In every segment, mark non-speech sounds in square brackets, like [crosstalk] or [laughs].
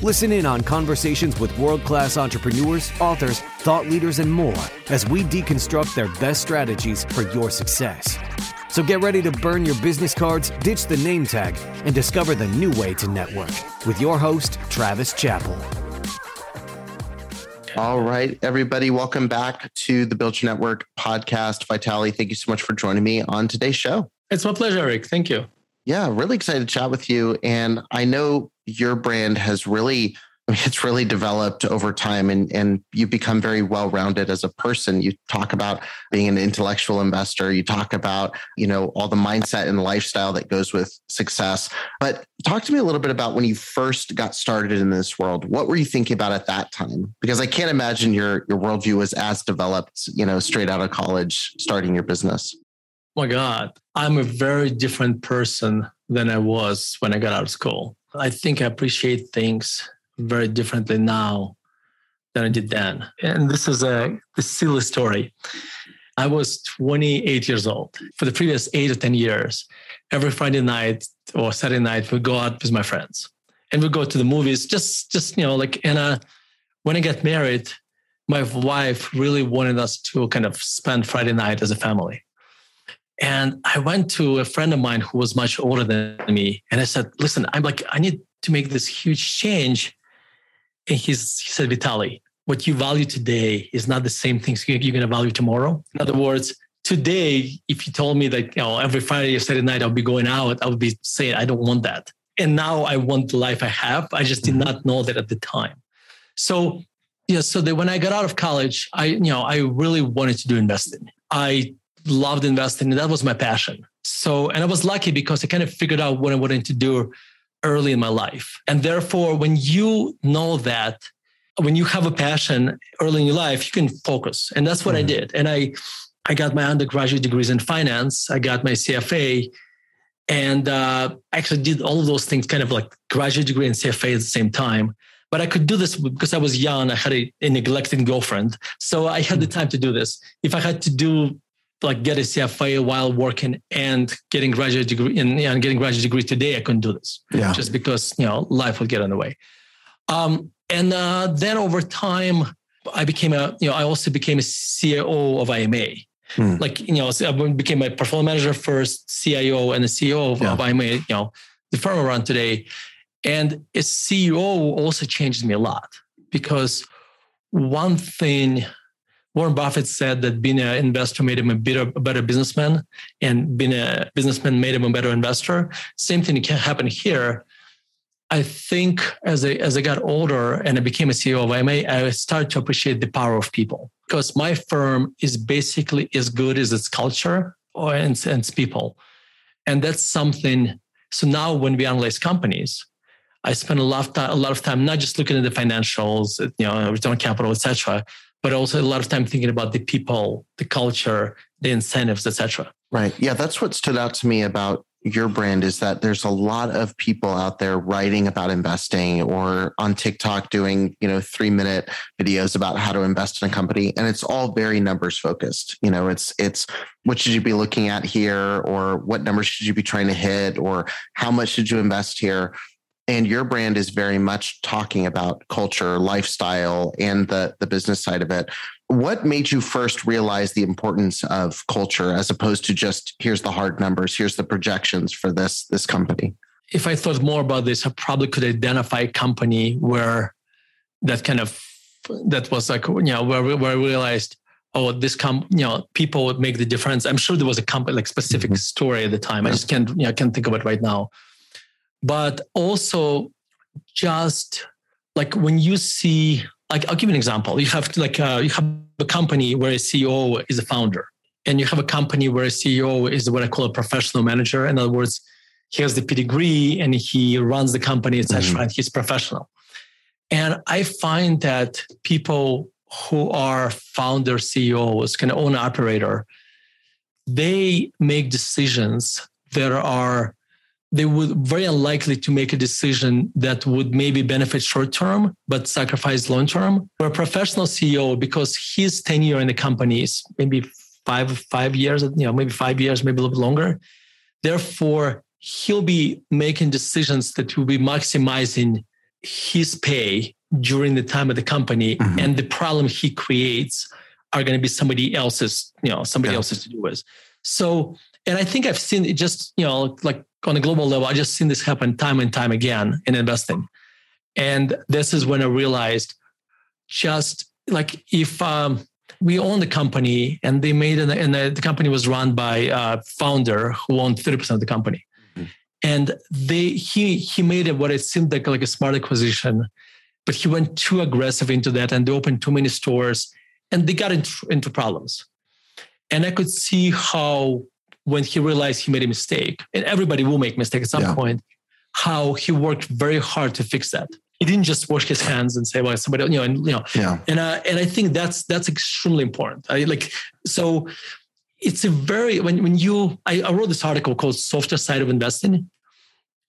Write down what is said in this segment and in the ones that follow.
Listen in on conversations with world class entrepreneurs, authors, thought leaders, and more as we deconstruct their best strategies for your success. So get ready to burn your business cards, ditch the name tag, and discover the new way to network with your host, Travis Chappell. All right, everybody, welcome back to the Build Your Network podcast. Vitaly, thank you so much for joining me on today's show. It's my pleasure, Eric. Thank you. Yeah, really excited to chat with you. And I know your brand has really I mean, [laughs] it's really developed over time and, and you've become very well rounded as a person. You talk about being an intellectual investor. You talk about, you know, all the mindset and lifestyle that goes with success. But talk to me a little bit about when you first got started in this world. What were you thinking about at that time? Because I can't imagine your your worldview was as developed, you know, straight out of college, starting your business. My God, I'm a very different person than I was when I got out of school. I think I appreciate things very differently now than I did then. And this is a, a silly story. I was 28 years old. For the previous eight or 10 years, every Friday night or Saturday night, we go out with my friends and we go to the movies. Just, just you know, like, and uh, when I got married, my wife really wanted us to kind of spend Friday night as a family. And I went to a friend of mine who was much older than me. And I said, listen, I'm like, I need to make this huge change. And he's, he said, Vitaly, what you value today is not the same things you're going to value tomorrow. In other words, today, if you told me that, you know, every Friday or Saturday night I'll be going out, I would be saying, I don't want that. And now I want the life I have. I just did mm-hmm. not know that at the time. So, yeah, so that when I got out of college, I, you know, I really wanted to do investing. I loved investing. And that was my passion. So, and I was lucky because I kind of figured out what I wanted to do early in my life. And therefore, when you know that, when you have a passion early in your life, you can focus. And that's what mm-hmm. I did. And I, I got my undergraduate degrees in finance. I got my CFA and uh, actually did all of those things kind of like graduate degree and CFA at the same time. But I could do this because I was young. I had a, a neglected girlfriend. So I had the mm-hmm. time to do this. If I had to do like get a CFA while working and getting graduate degree and, and getting graduate degree today, I couldn't do this. Yeah. Just because, you know, life would get in the way. Um, and uh, then over time, I became a, you know, I also became a CEO of IMA. Hmm. Like, you know, I became a portfolio manager first, CIO and the CEO of, yeah. of IMA, you know, the firm around today. And as CEO also changed me a lot because one thing Warren Buffett said that being an investor made him a better, a better businessman, and being a businessman made him a better investor. Same thing can happen here. I think as I as I got older and I became a CEO of IMA, I started to appreciate the power of people because my firm is basically as good as its culture or and, and its people, and that's something. So now when we analyze companies, I spend a lot of time, a lot of time not just looking at the financials, you know, return on capital, etc., but also a lot of time thinking about the people, the culture, the incentives, etc. Right. Yeah, that's what stood out to me about your brand is that there's a lot of people out there writing about investing or on TikTok doing, you know, 3-minute videos about how to invest in a company and it's all very numbers focused. You know, it's it's what should you be looking at here or what numbers should you be trying to hit or how much should you invest here? And your brand is very much talking about culture lifestyle and the the business side of it. What made you first realize the importance of culture as opposed to just here's the hard numbers here's the projections for this this company if i thought more about this i probably could identify a company where that kind of that was like you know where, where i realized oh this com you know people would make the difference. I'm sure there was a company like specific mm-hmm. story at the time. Yeah. i just can't you know, i can't think of it right now but also just like when you see like i'll give you an example. You have like uh, you have a company where a ceo is a founder and you have a company where a ceo is what i call a professional manager. In other words he has the pedigree and he runs the company etc mm-hmm. and he's professional. And i find that people who are founder ceos kind of owner operator they make decisions that are they would very unlikely to make a decision that would maybe benefit short term but sacrifice long term. For a professional CEO, because his tenure in the company is maybe five five years, you know, maybe five years, maybe a little bit longer. Therefore, he'll be making decisions that will be maximizing his pay during the time of the company, mm-hmm. and the problem he creates are going to be somebody else's, you know, somebody yeah. else's to do with. So, and I think I've seen it just, you know, like on a global level, I just seen this happen time and time again in investing. And this is when I realized just like if um, we own the company and they made it, and the, the company was run by a founder who owned 30% of the company. Mm-hmm. And they he he made it what it seemed like like a smart acquisition, but he went too aggressive into that and they opened too many stores and they got into, into problems. And I could see how when he realized he made a mistake, and everybody will make mistakes at some yeah. point, how he worked very hard to fix that. He didn't just wash his hands and say, "Well, somebody," you know, and you know, yeah. and uh, and I think that's that's extremely important. I like so. It's a very when when you I, I wrote this article called "Softer Side of Investing,"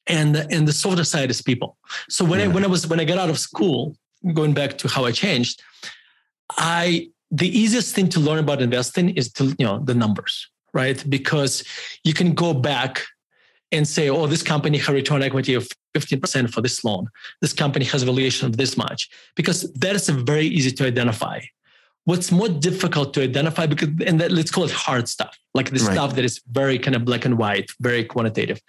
and and the softer side is people. So when yeah. I when I was when I got out of school, going back to how I changed, I the easiest thing to learn about investing is to you know the numbers right? Because you can go back and say, oh, this company has return equity of 15% for this loan. This company has valuation of this much, because that is very easy to identify. What's more difficult to identify, because and that, let's call it hard stuff, like the right. stuff that is very kind of black and white, very quantitative.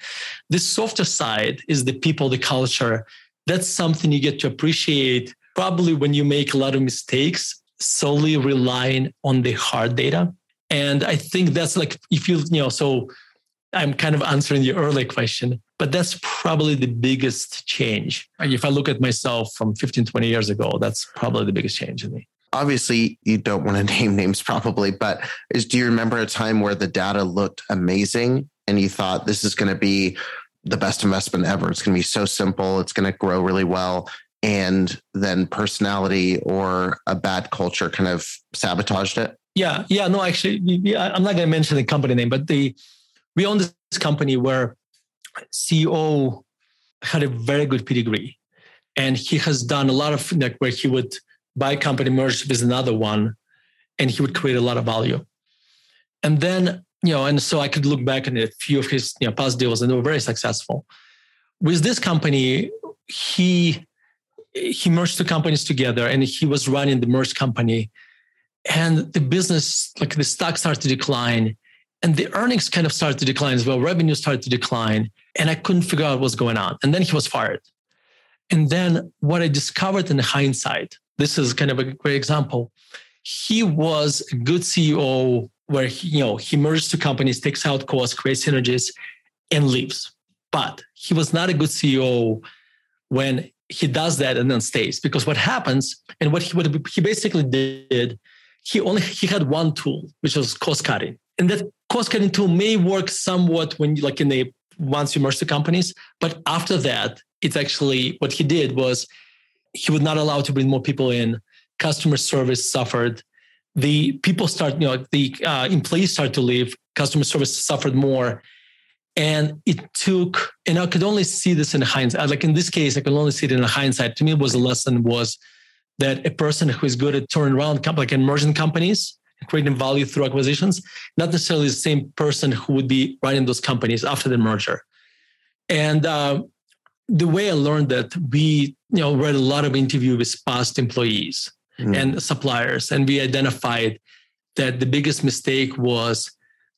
The softer side is the people, the culture. That's something you get to appreciate probably when you make a lot of mistakes, solely relying on the hard data and I think that's like, if you, you know, so I'm kind of answering your earlier question, but that's probably the biggest change. If I look at myself from 15, 20 years ago, that's probably the biggest change in me. Obviously, you don't want to [laughs] name names probably, but is, do you remember a time where the data looked amazing and you thought this is going to be the best investment ever? It's going to be so simple. It's going to grow really well. And then personality or a bad culture kind of sabotaged it? Yeah, yeah, no, actually, I'm not going to mention the company name, but the we own this company where CEO had a very good pedigree, and he has done a lot of like where he would buy a company, merge with another one, and he would create a lot of value. And then you know, and so I could look back at a few of his you know past deals, and they were very successful. With this company, he he merged two companies together and he was running the merged company. And the business, like the stock started to decline and the earnings kind of started to decline as well. Revenue started to decline. And I couldn't figure out what's going on. And then he was fired. And then what I discovered in hindsight, this is kind of a great example. He was a good CEO where he, you know he merges two companies, takes out costs, creates synergies, and leaves. But he was not a good CEO when he does that and then stays because what happens and what he what he basically did he only he had one tool which was cost cutting and that cost cutting tool may work somewhat when you like in the once you merge the companies but after that it's actually what he did was he would not allow to bring more people in customer service suffered the people start you know the uh, employees start to leave customer service suffered more and it took, and I could only see this in hindsight. Like in this case, I could only see it in hindsight. To me, it was a lesson was that a person who is good at turning around like emerging companies creating value through acquisitions, not necessarily the same person who would be running those companies after the merger. And uh, the way I learned that, we you know read a lot of interviews with past employees mm. and suppliers, and we identified that the biggest mistake was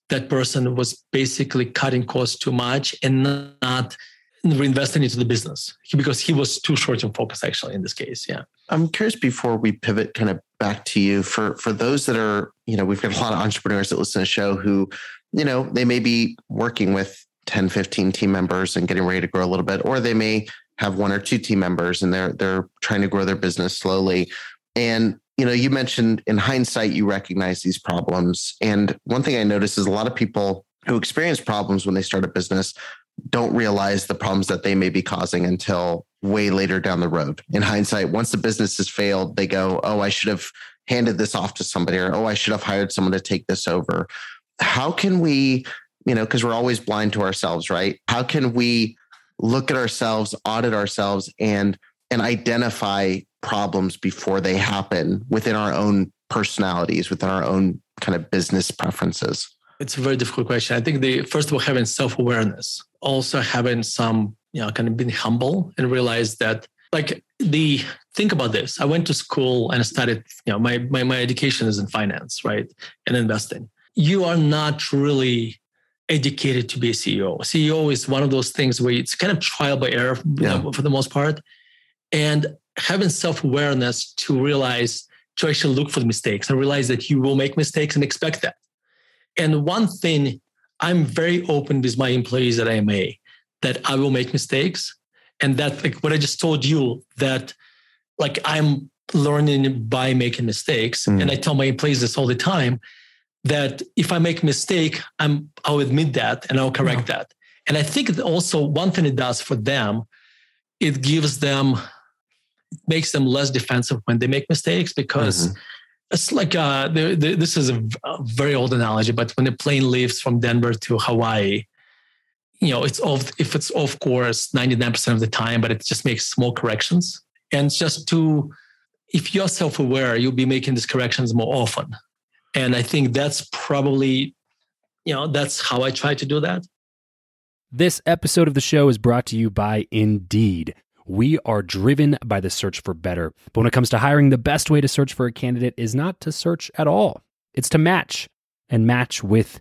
that person was basically cutting costs too much and not reinvesting into the business because he was too short in focus actually in this case yeah i'm curious before we pivot kind of back to you for for those that are you know we've got a lot of entrepreneurs that listen to the show who you know they may be working with 10 15 team members and getting ready to grow a little bit or they may have one or two team members and they're they're trying to grow their business slowly and you know, you mentioned in hindsight, you recognize these problems. And one thing I notice is a lot of people who experience problems when they start a business don't realize the problems that they may be causing until way later down the road. In hindsight, once the business has failed, they go, Oh, I should have handed this off to somebody, or Oh, I should have hired someone to take this over. How can we, you know, because we're always blind to ourselves, right? How can we look at ourselves, audit ourselves, and and identify problems before they happen within our own personalities, within our own kind of business preferences? It's a very difficult question. I think the first of all having self awareness, also having some you know kind of being humble and realize that like the think about this. I went to school and studied. You know, my my my education is in finance, right, and investing. You are not really educated to be a CEO. CEO is one of those things where it's kind of trial by error yeah. you know, for the most part and having self-awareness to realize to actually look for the mistakes and realize that you will make mistakes and expect that and one thing i'm very open with my employees at IMA that i will make mistakes and that like what i just told you that like i'm learning by making mistakes mm. and i tell my employees this all the time that if i make a mistake i'm i'll admit that and i'll correct yeah. that and i think also one thing it does for them it gives them makes them less defensive when they make mistakes because mm-hmm. it's like uh, they're, they're, this is a, a, very old analogy, but when a plane leaves from Denver to Hawaii, you know, it's off if it's off course 99% of the time, but it just makes small corrections. And just to, if you're self aware, you'll be making these corrections more often. And I think that's probably, you know, that's how I try to do that. This episode of the show is brought to you by Indeed. We are driven by the search for better. But when it comes to hiring, the best way to search for a candidate is not to search at all, it's to match and match with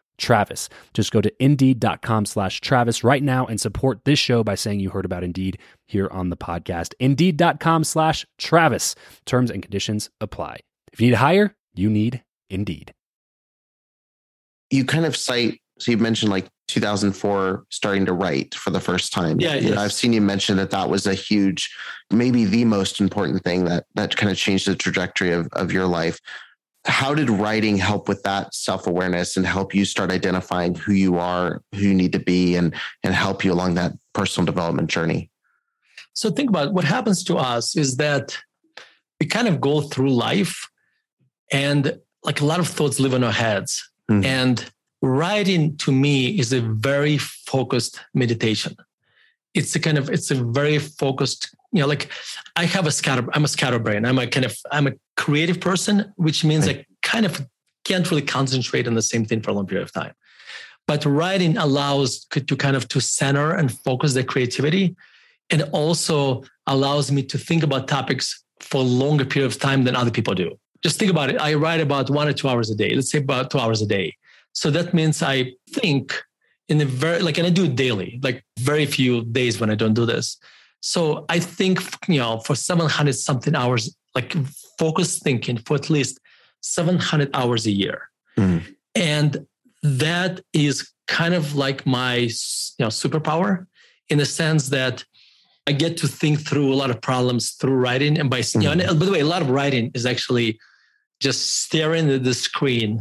Travis. Just go to indeed.com slash Travis right now and support this show by saying you heard about Indeed here on the podcast. Indeed.com slash Travis. Terms and conditions apply. If you need to hire, you need Indeed. You kind of cite, so you mentioned like 2004 starting to write for the first time. Yeah, You know, yes. I've seen you mention that that was a huge, maybe the most important thing that that kind of changed the trajectory of, of your life. How did writing help with that self awareness and help you start identifying who you are, who you need to be, and and help you along that personal development journey? So think about what happens to us is that we kind of go through life and like a lot of thoughts live in our heads. Mhm. And writing to me is a very focused meditation. It's a kind of, it's a very focused, you know, like I have a scatter, I'm a scatterbrain. I'm a kind of, I'm a creative person, which means I kind of can't really concentrate on the same thing for a long period of time. But writing allows to kind of to center and focus the creativity and also allows me to think about topics for a longer period of time than other people do. Just think about it. I write about one or two hours a day. Let's say about two hours a day. So that means I think in a very like, and I do it daily. Like very few days when I don't do this. So I think you know for 700 something hours, like focused thinking for at least 700 hours a year, Mhm. and that is kind of like my you know superpower in the sense that I get to think through a lot of problems through writing. And by, you know, and by the way, a lot of writing is actually just staring at the screen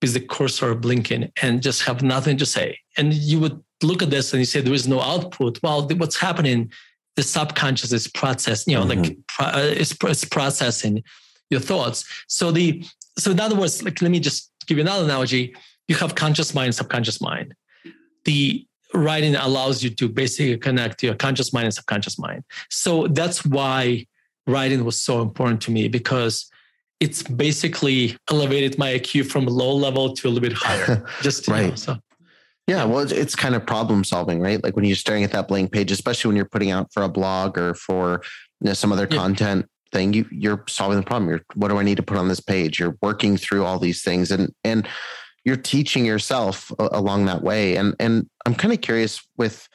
with the cursor blinking and just have nothing to say. And you would look at this and you say, there is no output. Well, what's happening? The subconscious is processing, you know, like pro- uh, it's, it's processing your thoughts. So the, so in other words, like, let me just give you another analogy. You have conscious mind, subconscious mind. The writing allows you to basically connect your conscious mind and subconscious mind. So that's why writing was so important to me because it's basically elevated my IQ from a low level to a little bit higher. [laughs] Just you know, Right. so Yeah, well, it's, it's kind of problem solving, right? Like when you're staring at that blank page, especially when you're putting out for a blog or for you know, some other Yeah. content thing, you you're solving the problem. You're what do I need to put on this page? You're working through all these things, and and you're teaching yourself along that way. And and I'm kind of curious with,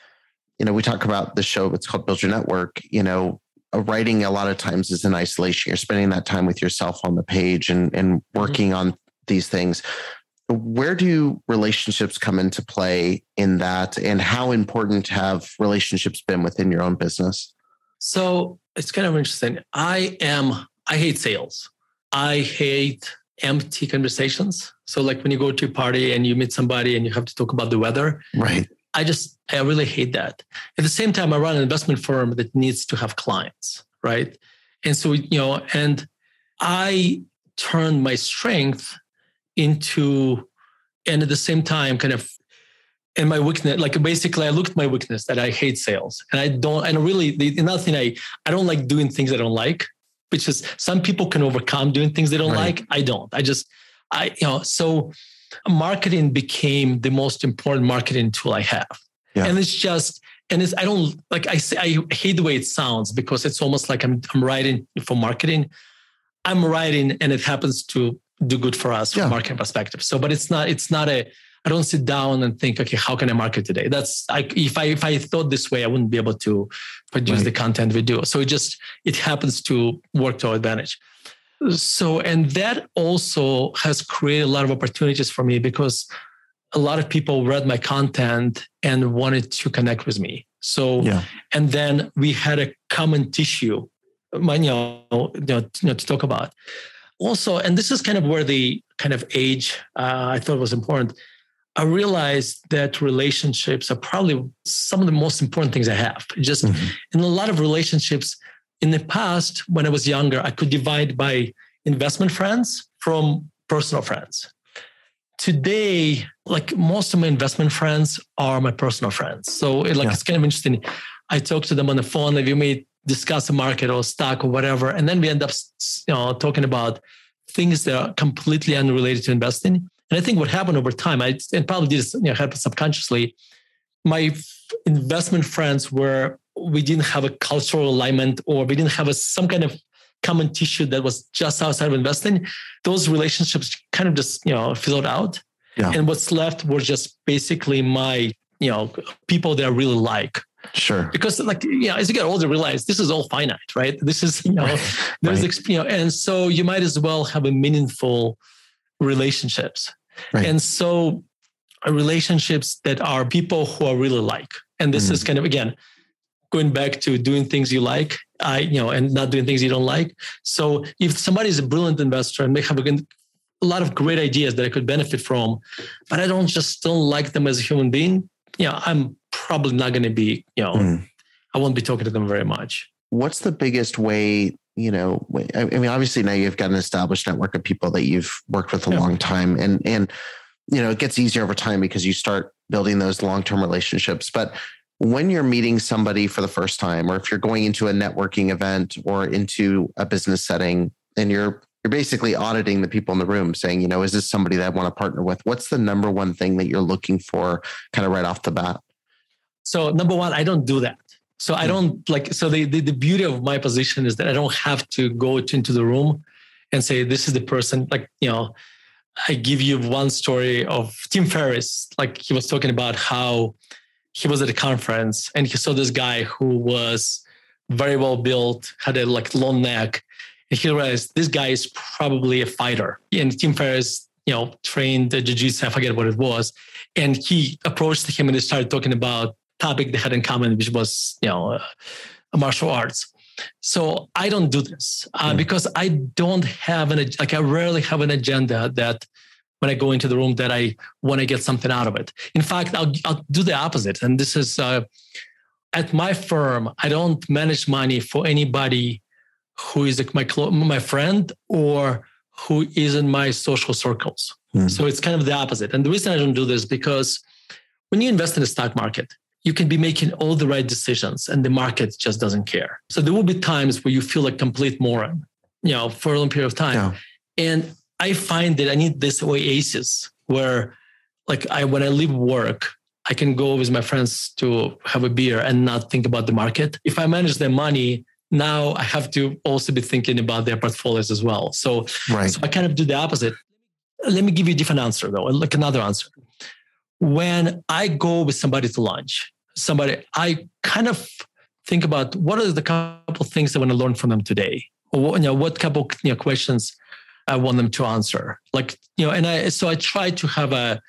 you know, we talk about the show. It's called Build Your Network. You know, uh, writing a lot of times is in isolation. You're spending that time with yourself on the page and and working on these things where do relationships come into play in that and how important have relationships been within your own business So it's kind of interesting. I am, I hate sales. I hate empty conversations. So, like when you go to a party and you meet somebody and you have to talk about the weather, right I just, I really hate that. At the same time, I run an investment firm that needs to have clients, right? And so, you know, and I turned my strength into, and at the same time, kind of, and my weakness, like basically, I looked at my weakness that I hate sales, and I don't, and really, another thing I, I don't like doing things I don't like, which is some people can overcome doing things they don't Right. like. I don't. I just, I, you know, so marketing became the most important marketing tool I have. Yeah. And it's just, and it's, I don't like, I say, I hate the way it sounds because it's almost like I'm, I'm writing for marketing. I'm writing and it happens to do good for us Yeah. from marketing perspective. So, but it's not, it's not a, I don't sit down and think, okay, how can I market today? That's I, if I, if I thought this way, I wouldn't be able to produce Right. the content we do. So it just, it happens to work to our advantage. So, and that also has created a lot of opportunities for me because a lot of people read my content and wanted to connect with me. So, Yeah. and then we had a common tissue, my- you know, you know, you know, to talk about. Also, and this is kind of where the kind of age uh, I thought was important. I realized that relationships are probably some of the most important things I have. Just Mhm. in a lot of relationships in the past, when I was younger, I could divide by investment friends from personal friends. today, like most of my investment friends are my personal friends. So it, like yeah. it's kind of interesting. I talk to them on the phone, like we may discuss a market or stock or whatever, and then we end up you know talking about things that are completely unrelated to investing. And I think what happened over time, I and probably did this you know, happen subconsciously. My investment friends were we didn't have a cultural alignment or we didn't have a, some kind of common tissue that was just outside of investing, those relationships kind of just, you know, fizzled out. Yeah. And what's left were just basically my, you know, people that I really like. Sure. Because like, you know, as you get older, realize this is all finite, right? This is, you know, right. there's, right. you know, and so you might as well have a meaningful relationships. Right. And so relationships that are people who are really like. And this mm. is kind of, again, going back to doing things you like, I, you know, and not doing things you don't like. So if somebody is a brilliant investor and may have a, a lot of great ideas that I could benefit from, but I don't just don't like them as a human being, you know, I'm probably not going to be, you know, mm. I won't be talking to them very much. What's the biggest way you know i mean obviously now you've got an established network of people that you've worked with a yeah. long time and and you know it gets easier over time because you start building those long-term relationships but when you're meeting somebody for the first time, or if you're going into a networking event or into a business setting, and you're you're basically auditing the people in the room, saying, you know, is this somebody that I want to partner with? What's the number one thing that you're looking for, kind of right off the bat? So number one, I don't do that. So I hmm. don't like. So the, the the beauty of my position is that I don't have to go into the room and say this is the person. Like you know, I give you one story of Tim Ferriss. Like he was talking about how he was at a conference and he saw this guy who was very well built, had a like long neck. And he realized this guy is probably a fighter. And Tim Ferriss, you know, trained the jiu-jitsu, I forget what it was. And he approached him and they started talking about topic they had in common, which was, you know, uh, martial arts. So I don't do this uh, mm. because I don't have an, like I rarely have an agenda that when I go into the room that I want to get something out of it. In fact, I'll, I'll do the opposite. And this is uh, at my firm, I don't manage money for anybody who is my, my friend or who is in my social circles. Mm. So it's kind of the opposite. And the reason I don't do this because when you invest in the stock market, you can be making all the right decisions and the market just doesn't care. So there will be times where you feel like complete moron, you know, for a long period of time. Yeah. And I find that I need this oasis where, like, I when I leave work, I can go with my friends to have a beer and not think about the market. If I manage their money, now I have to also be thinking about their portfolios as well. So, right. so I kind of do the opposite. Let me give you a different answer though, like another answer. When I go with somebody to lunch, somebody, I kind of think about what are the couple things I want to learn from them today, or what, you know, what couple you know, questions I want them to answer. Like, you know, and I, so I try to have a,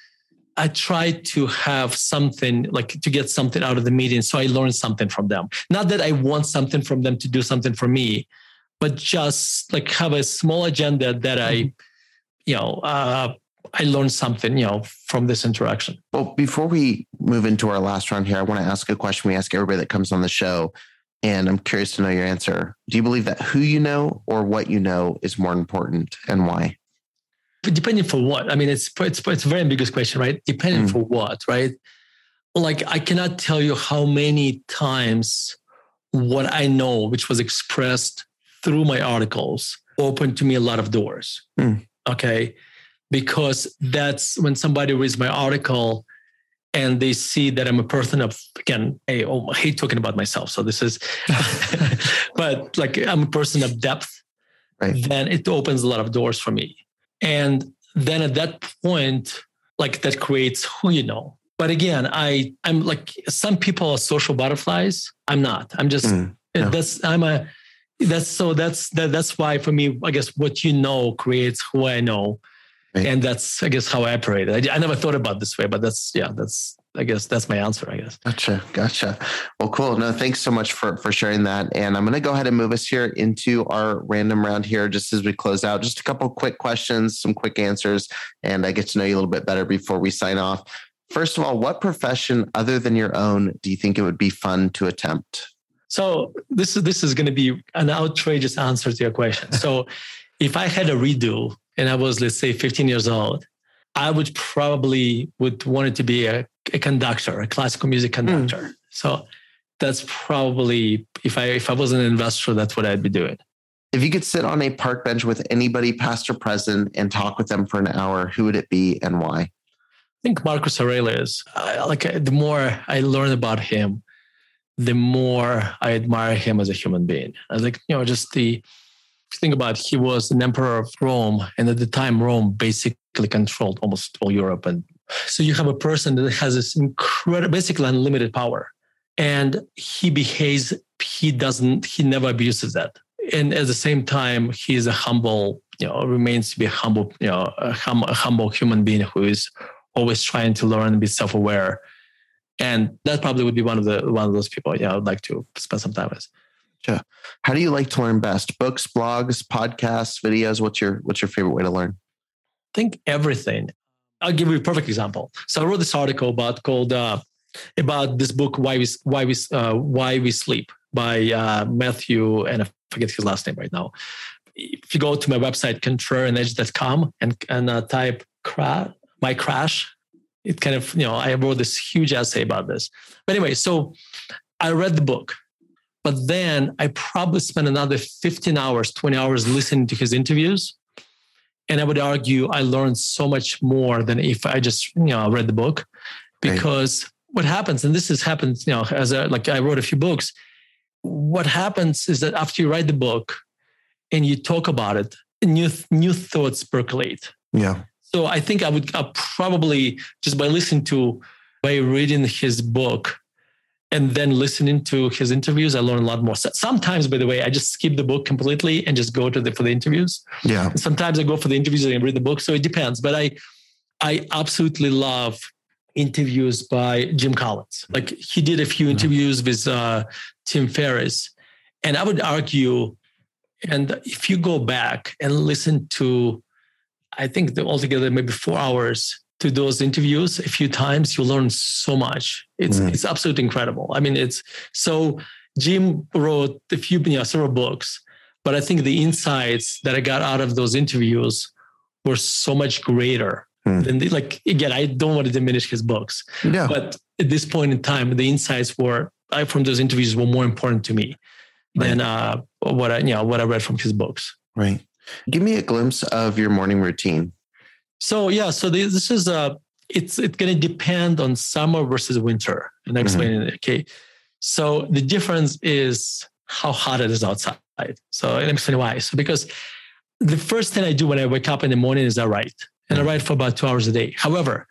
I try to have something like to get something out of the meeting. So I learn something from them. Not that I want something from them to do something for me, but just like have a small agenda that I, mm-hmm. you know, uh, I learned something, you know, from this interaction. Well, before we move into our last round here, I want to ask a question we ask everybody that comes on the show and I'm curious to know your answer. Do you believe that who you know or what you know is more important and why? Depending for what? I mean, it's it's it's a very ambiguous question, right? Depending mm. for what, right? Like I cannot tell you how many times what I know, which was expressed through my articles, opened to me a lot of doors. Mm. Okay. Because that's when somebody reads my article and they see that I'm a person of again, I, oh, I hate talking about myself. So this is, [laughs] [laughs] but like I'm a person of depth. Right. Then it opens a lot of doors for me, and then at that point, like that creates who you know. But again, I I'm like some people are social butterflies. I'm not. I'm just mm, no. that's I'm a that's so that's that, that's why for me i guess what you know creates who i know Right. And that's, I guess, how I operate. I, I never thought about this way, but that's, yeah, that's, I guess that's my answer, I guess. Gotcha. Gotcha. Well, cool. No, thanks so much for, for sharing that. And I'm going to go ahead and move us here into our random round here, just as we close out, just a couple quick questions, some quick answers, and I get to know you a little bit better before we sign off. First of all, what profession other than your own do you think it would be fun to attempt? So this is, this is going to be an outrageous answer to your question. So [laughs] if I had a redo and I was, let's say, 15 years old, I would probably would want it to be a, a conductor, a classical music hmm. conductor. Mm. So that's probably if I if I was an investor, that's what I'd be doing. If you could sit on a park bench with anybody, past or present, and talk with them for an hour, who would it be and why? I think Marcus Aurelius. Uh, like the more I learn about him, the more I admire him as a human being. I was like you know just the think about he was an emperor of Rome, and at the time Rome basically controlled almost all Europe, and so you have a person that has this incredible, basically unlimited power, and he behaves. He doesn't. He never abuses that and at the same time, he is a humble, you know, remains to be a humble, you know, a, hum, a humble human being who is always trying to learn and be self-aware. And that probably would be one of the one of those people, yeah, I would like to spend some time with. Yeah. How do you like to learn best? Books, blogs, podcasts, videos? What's your what's your favorite way to learn? I think everything. I'll give you a perfect example. So I wrote this article about called uh, about this book why we why we uh, why we sleep by uh, Matthew and I forget his last name right now. If you go to my website contrarianedge.com and and uh, type crash my crash, it kind of you know I wrote this huge essay about this. But anyway, so I read the book, but then I probably spent another 15 hours, 20 hours listening to his interviews. And I would argue I learned so much more than if I just you know read the book, because right. what happens, and this has happened, you know, as a, like I wrote a few books what happens is that after you write the book and you talk about it, new new thoughts percolate. Yeah. So I think I would uh, probably just by listening to, by reading his book, and then listening to his interviews, I learn a lot more. Sometimes, by the way, I just skip the book completely and just go to the for the interviews. Yeah. And sometimes I go for the interviews and read the book. So it depends. But I, I absolutely love interviews by Jim Collins. Like he did a few interviews with uh, Tim Ferriss. And I would argue, and if you go back and listen to, I think they're altogether maybe four hours to those interviews a few times, you learn so much. It's mm. it's absolutely incredible. I mean, it's so Jim wrote a few, you know, several books, but I think the insights that I got out of those interviews were so much greater Mm. And like again, I don't want to diminish his books, yeah. but at this point in time, the insights were I, from those interviews were more important to me right. than uh, what I you know what I read from his books. Right. Give me a glimpse of your morning routine. So yeah, so this is a uh, it's it's going to depend on summer versus winter, and I'm mm-hmm. explaining it. Okay, so the difference is how hot it is outside. So let me explain why. So because the first thing I do when I wake up in the morning is I write and I write for about two hours a day. However,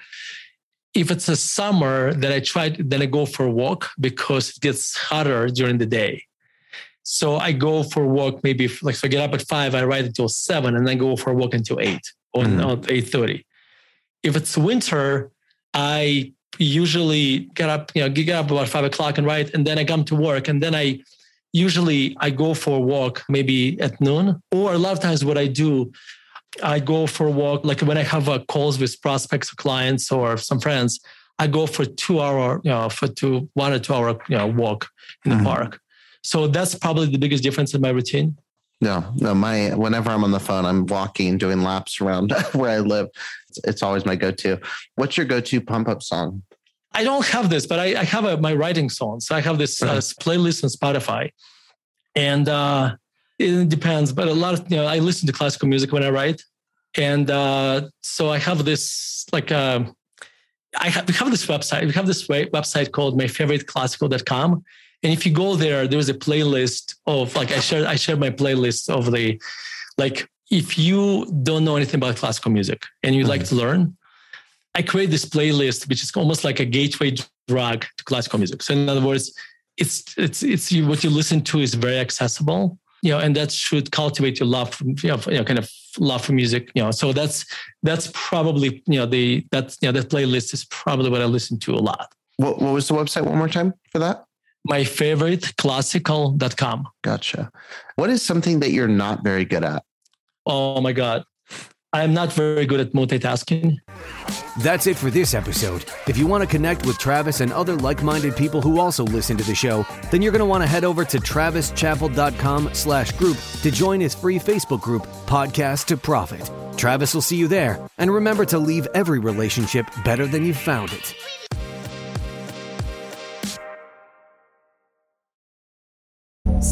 if it's a summer, then I try, then I go for a walk because it gets hotter during the day. So I go for a walk, maybe like, so I get up at five, I write until seven and then go for a walk until eight or mm-hmm. 8.30. If it's winter, I usually get up, you know, get up about five o'clock and write, and then I come to work and then I usually I go for a walk maybe at noon or a lot of times what I do, I go for a walk. Like when I have uh, calls with prospects or clients or some friends, I go for two hour, you know, for two, one or two hour, you know, walk in the mm-hmm. park. So that's probably the biggest difference in my routine. No, no, my, whenever I'm on the phone, I'm walking, doing laps around [laughs] where I live. It's, it's always my go-to. What's your go-to pump up song? I don't have this, but I, I have a, my writing songs. I have this uh, playlist on Spotify. And, uh, it depends, but a lot of you know I listen to classical music when I write, and uh, so I have this like uh, I have we have this website. We have this website called myfavoriteclassical.com, and if you go there, there's a playlist of like I share I share my playlist of the like if you don't know anything about classical music and you'd mm-hmm. like to learn, I create this playlist which is almost like a gateway drug to classical music. So in other words, it's it's it's you, what you listen to is very accessible you know, and that should cultivate your love, for, you know, you know, kind of love for music, you know. So that's that's probably you know the that's you know that playlist is probably what I listen to a lot. What what was the website one more time for that? My favorite classical.com. Gotcha. What is something that you're not very good at? Oh my God. I'm not very good at multitasking. That's it for this episode. If you want to connect with Travis and other like-minded people who also listen to the show, then you're going to want to head over to travischappell.com slash group to join his free Facebook group, Podcast to Profit. Travis will see you there. And remember to leave every relationship better than you found it.